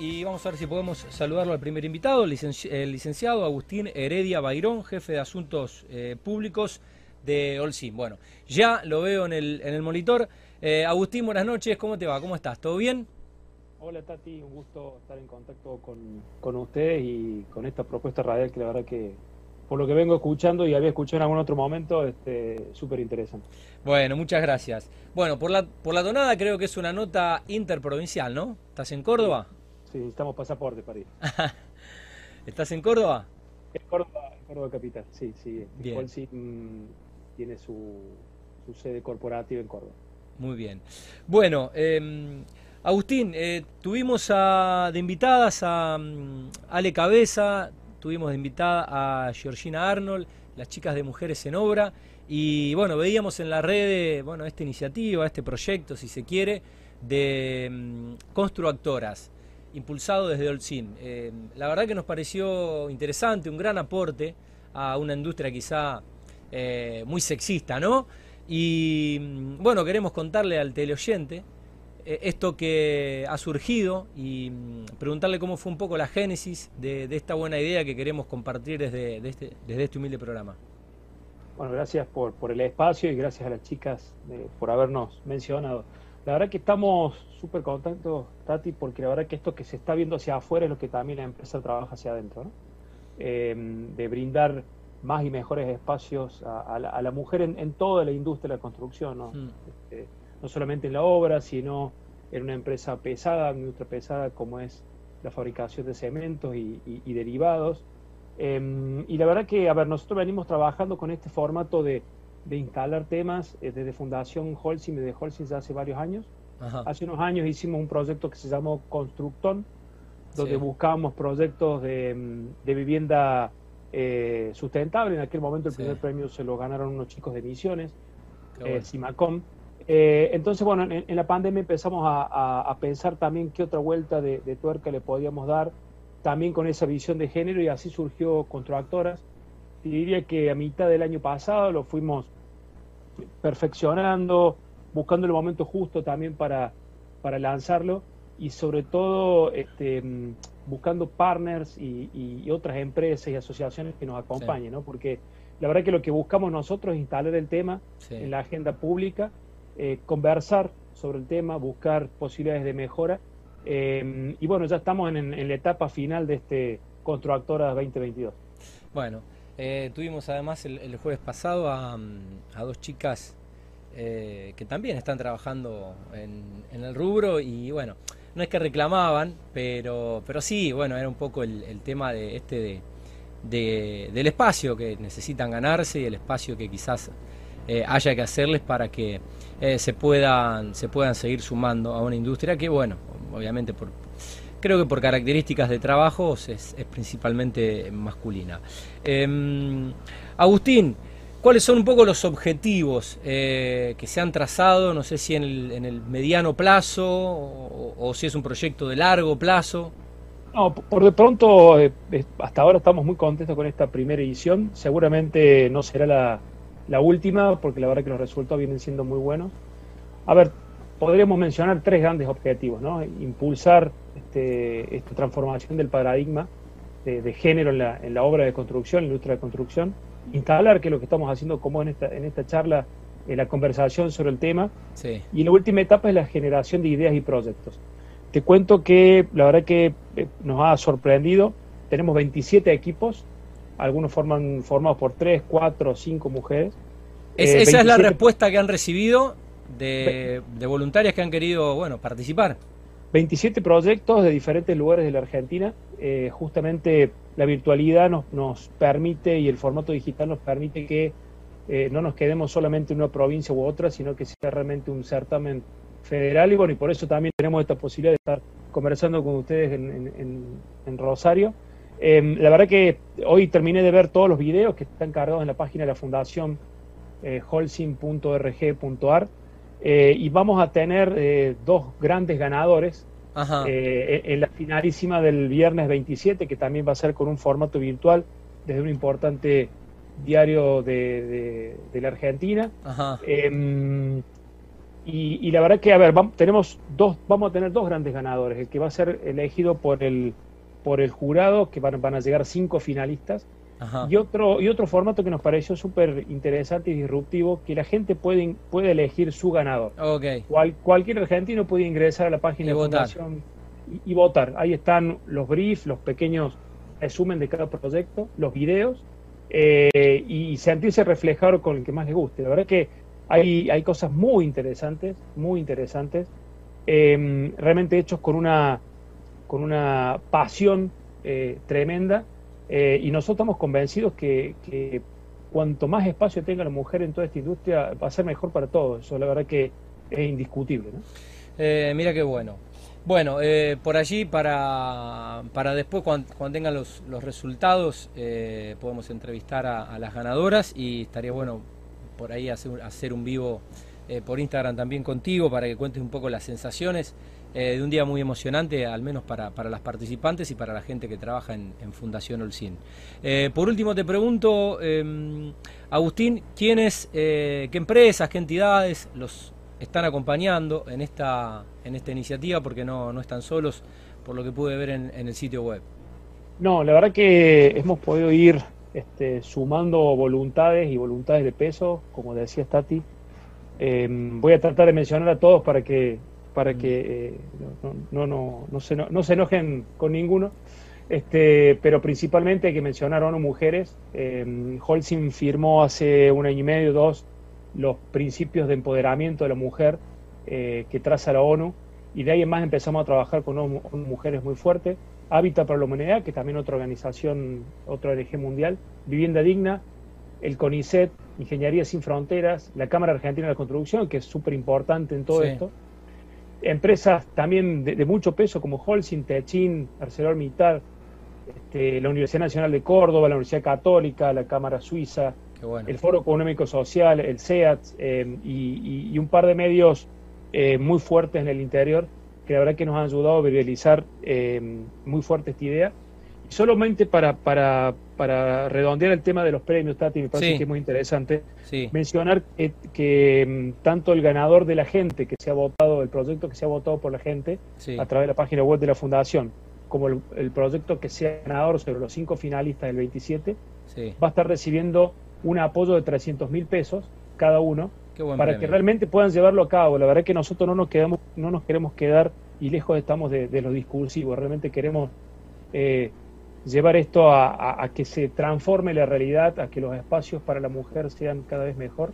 y vamos a ver si podemos saludarlo al primer invitado, el, licenciado Agustín Heredia Bayrón, jefe de Asuntos eh, Públicos de Olsim. Bueno, ya lo veo en el, en el monitor. Eh, Agustín, buenas noches, ¿cómo te va? ¿Cómo estás? ¿Todo bien? Hola Tati, un gusto estar en contacto con, con ustedes y con esta propuesta radial que la verdad que por lo que vengo escuchando y había escuchado en algún otro momento, este, súper interesante. Bueno, muchas gracias. Bueno, por la, por la tonada creo que es una nota interprovincial, ¿no? ¿Estás en Córdoba? Sí, necesitamos pasaporte para ir. ¿Estás en Córdoba? En Córdoba, Córdoba capital, sí, sí. Bien. sí mm, tiene su, su, sede corporativa en Córdoba. Muy bien. Bueno, eh, Agustín, eh, tuvimos a, de invitadas a mm, Ale Cabeza, tuvimos de invitada a Georgina Arnold, las chicas de Mujeres en Obra, y bueno, veíamos en la red, bueno, esta iniciativa, este proyecto, si se quiere, de mm, constructoras, impulsado desde Olcin. Eh, la verdad que nos pareció interesante, un gran aporte a una industria quizá eh, muy sexista, ¿no? Y mm, bueno, queremos contarle al teleoyente eh, esto que ha surgido y mm, preguntarle cómo fue un poco la génesis de, esta buena idea que queremos compartir desde, este, este humilde programa. Bueno, gracias por, por el espacio y gracias a las chicas por habernos mencionado. La verdad que estamos súper contentos, Tati, porque la verdad que esto que se está viendo hacia afuera es lo que también la empresa trabaja hacia adentro, ¿no? Eh, de brindar más y mejores espacios a, la, mujer en, toda la industria de la construcción, ¿no? Mm. Este, no solamente en la obra, sino en una empresa pesada, una industria pesada como es la fabricación de cementos y, derivados. Em, y la verdad que, a ver, nosotros venimos trabajando con este formato de, instalar temas eh, desde Fundación Holcim y de Holcim ya hace varios años. Hace unos años hicimos un proyecto que se llamó Constructón, donde buscábamos proyectos de, vivienda eh, sustentable. En aquel momento el primer premio se lo ganaron unos chicos de Misiones, eh, Simacom. Eh, entonces, bueno, en, la pandemia empezamos a, pensar también qué otra vuelta de, tuerca le podíamos dar, también con esa visión de género, y así surgió Constructoras. Y diría que a mitad del año pasado lo fuimos perfeccionando, buscando el momento justo también para, para lanzarlo y sobre todo este, buscando partners y, otras empresas y asociaciones que nos acompañen, ¿no? Porque la verdad que lo que buscamos nosotros es instalar el tema en la agenda pública eh, conversar sobre el tema, buscar posibilidades de mejora. Eh, y bueno, ya estamos en, la etapa final de este Constructora 2022. Bueno, eh, tuvimos además el, jueves pasado a, dos chicas que también están trabajando en, el rubro y bueno, no es que reclamaban, pero, pero sí, bueno, era un poco el, tema de este de, del espacio que necesitan ganarse y el espacio que quizás haya que hacerles para que eh, se, puedan, se puedan seguir sumando a una industria que, bueno, obviamente por, creo que por características de trabajo es, principalmente masculina. Em, Agustín, ¿cuáles son un poco los objetivos eh, que se han trazado? No sé si en el, mediano plazo o, si es un proyecto de largo plazo. No, por de pronto, eh, hasta ahora estamos muy contentos con esta primera edición. Seguramente no será la última, porque la verdad que los resultados vienen siendo muy buenos. A ver, podríamos mencionar tres grandes objetivos, ¿no? Impulsar este, esta transformación del paradigma de, género en la, en la, obra de construcción, en la industria de construcción, instalar, que es lo que estamos haciendo como en esta, en esta charla, en la conversación sobre el tema. Y la última etapa es la generación de ideas y proyectos. Te cuento que la verdad que eh, nos ha sorprendido, tenemos 27 equipos algunos forman formados por tres, cuatro, cinco mujeres. Eh, esa es la respuesta que han recibido de, voluntarias que han querido bueno, participar. 27 proyectos de diferentes lugares de la Argentina. Eh, justamente la virtualidad nos, nos, permite y el formato digital nos permite que eh, no nos quedemos solamente en una provincia u otra, sino que sea realmente un certamen federal. Y bueno, y por eso también tenemos esta posibilidad de estar conversando con ustedes en, en Rosario. Em, la verdad que hoy terminé de ver todos los videos que están cargados en la página de la fundación eh, holcim.org.ar eh, y vamos a tener eh, dos grandes ganadores eh, en la finalísima del viernes 27, que también va a ser con un formato virtual desde un importante diario de, la Argentina. Em, Y, la verdad que, a ver, vamos, tenemos dos, vamos a tener dos grandes ganadores. El que va a ser elegido por el, por el jurado, que van, van a llegar cinco finalistas. Y otro, y otro formato que nos pareció súper interesante y disruptivo, que la gente puede, puede elegir su ganador. Okay. cualquier argentino puede ingresar a la página de Fundación y, votar. Ahí están los briefs, los pequeños resumen de cada proyecto, los videos, eh, y sentirse reflejado con el que más le guste. La verdad que hay, hay cosas muy interesantes, muy interesantes, em, realmente hechos con una, con una pasión eh, tremenda eh, y nosotros estamos convencidos que, cuanto más espacio tenga la mujer en toda esta industria va a ser mejor para todos. Eso la verdad que es indiscutible. Eh, mira qué bueno. Bueno, por allí para, para después cuando, tengan los, los resultados podemos entrevistar a, las ganadoras y estaría bueno por ahí hacer, hacer un vivo eh, por Instagram también contigo para que cuentes un poco las sensaciones eh, de un día muy emocionante, al menos para, las participantes y para la gente que trabaja en, Fundación Olcin. Eh, por último te pregunto, em, Agustín, ¿quiénes, qué empresas, qué entidades los están acompañando en esta, en esta iniciativa? Porque no, no están solos, por lo que pude ver en, en el sitio web. No, la verdad que hemos podido ir este, sumando voluntades y voluntades de peso, como decía Stati. Em, voy a tratar de mencionar a todos para que, para que eh, no, no, no, se, no, se enojen con ninguno. Este, pero principalmente hay que mencionar ONU Mujeres. Eh, Holcim firmó hace un año y medio, dos, los principios de empoderamiento de la mujer eh, que traza la ONU y de ahí en más empezamos a trabajar con ONU Mujeres muy fuerte. Hábitat para la Humanidad, que también otra organización, otra ONG mundial, Vivienda Digna, el CONICET, Ingeniería Sin Fronteras, la Cámara Argentina de la Construcción, que es súper importante en todo esto. Empresas también de, mucho peso como Holcim, Techin, ArcelorMittal, este, la Universidad Nacional de Córdoba, la Universidad Católica, la Cámara Suiza, el Foro Económico Social, el CEAT eh, y, un par de medios eh, muy fuertes en el interior que la verdad que nos han ayudado a viralizar eh, muy fuerte esta idea. Y solamente para, para, para redondear el tema de los premios, Tati, me parece que es muy interesante mencionar que, mm, tanto el ganador de la gente que se ha votado, el proyecto que se ha votado por la gente a través de la página web de la Fundación, como el, proyecto que sea ganador sobre los cinco finalistas del 27, va a estar recibiendo un apoyo de 300 mil pesos cada uno para que realmente puedan llevarlo a cabo. La verdad es que nosotros no nos quedamos, no nos queremos quedar y lejos estamos de, de los discursivos. Realmente queremos eh, llevar esto a, que se transforme la realidad, a que los espacios para la mujer sean cada vez mejor.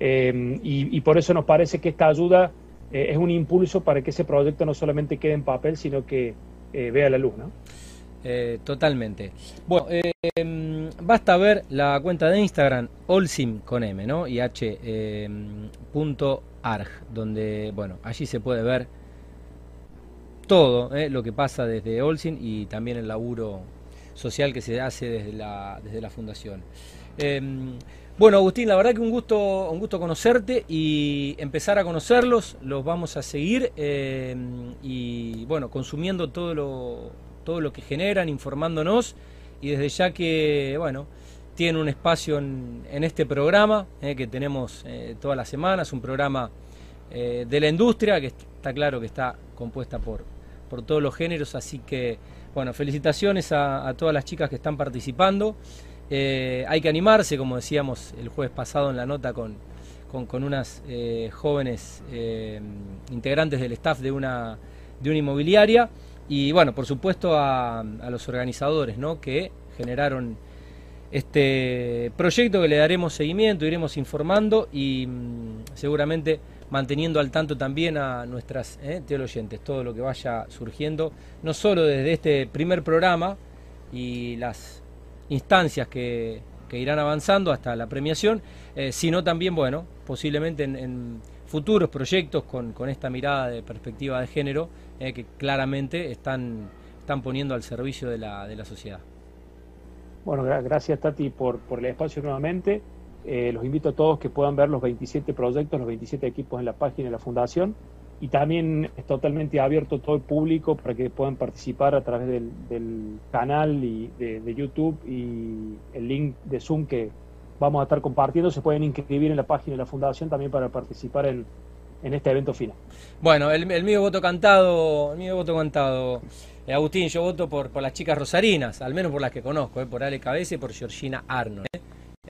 Eh, y, por eso nos parece que esta ayuda eh, es un impulso para que ese proyecto no solamente quede en papel, sino que vea la luz. ¿no? Eh, totalmente. Bueno, eh, basta ver la cuenta de Instagram, Olsim con M, ¿no? Y H eh, punto arg, donde, bueno, allí se puede ver todo lo que pasa desde Olsim y también el laburo social que se hace desde la, desde la fundación. bueno, Agustín, la verdad que un gusto, un gusto conocerte y empezar a conocerlos, los vamos a seguir y bueno, consumiendo todo lo todo lo que generan, informándonos y desde ya que, bueno, tienen un espacio en, este programa eh, que tenemos eh, todas las semanas, un programa eh, de la industria que está claro que está compuesta por, por todos los géneros, así que, bueno, felicitaciones a, todas las chicas que están participando. hay que animarse, como decíamos el jueves pasado en la nota con, con, unas jóvenes integrantes del staff de una, de una inmobiliaria. Y bueno, por supuesto a, los organizadores ¿no? que generaron este proyecto que le daremos seguimiento, iremos informando y mm, seguramente manteniendo al tanto también a nuestras ¿eh? teleoyentes, todo lo que vaya surgiendo, no solo desde este primer programa y las instancias que, que irán avanzando hasta la premiación, eh, sino también, bueno, posiblemente en futuros proyectos con, con esta mirada de perspectiva de género eh, que claramente están, están poniendo al servicio de la, de la sociedad. Bueno, gracias Tati por, por el espacio nuevamente. Eh, los invito a todos que puedan ver los 27 proyectos, los 27 equipos en la página de la Fundación y también es totalmente abierto todo el público para que puedan participar a través del, canal y de, YouTube y el link de Zoom que vamos a estar compartiendo. Se pueden inscribir en la página de la Fundación también para participar en, este evento final. Bueno, el, mío voto cantado, el mío voto cantado. Eh, Agustín, yo voto por, por las chicas rosarinas, al menos por las que conozco, eh, por Ale Cabeza y por Georgina Arnold.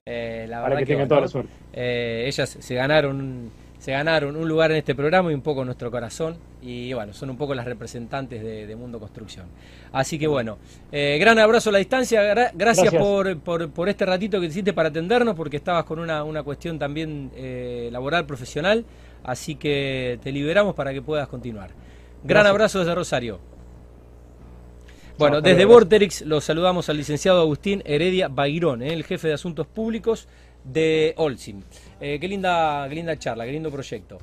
Eh. La Para verdad que tengan bueno, toda la suerte. eh, ellas se ganaron, un- se ganaron un lugar en este programa y un poco en nuestro corazón. Y bueno, son un poco las representantes de, de Mundo Construcción. Así que bueno, eh, gran abrazo a la distancia. gra- gracias, Gracias. Por, por, por este ratito que te hiciste para atendernos, porque estabas con una, una cuestión también laboral, profesional. Así que te liberamos para que puedas continuar. Gran Gracias. abrazo desde Rosario. Bueno, desde. Vorterix los saludamos al licenciado Agustín Heredia Bairón, eh, el jefe de asuntos públicos de Olsim. Eh, qué linda, qué linda charla, qué lindo proyecto.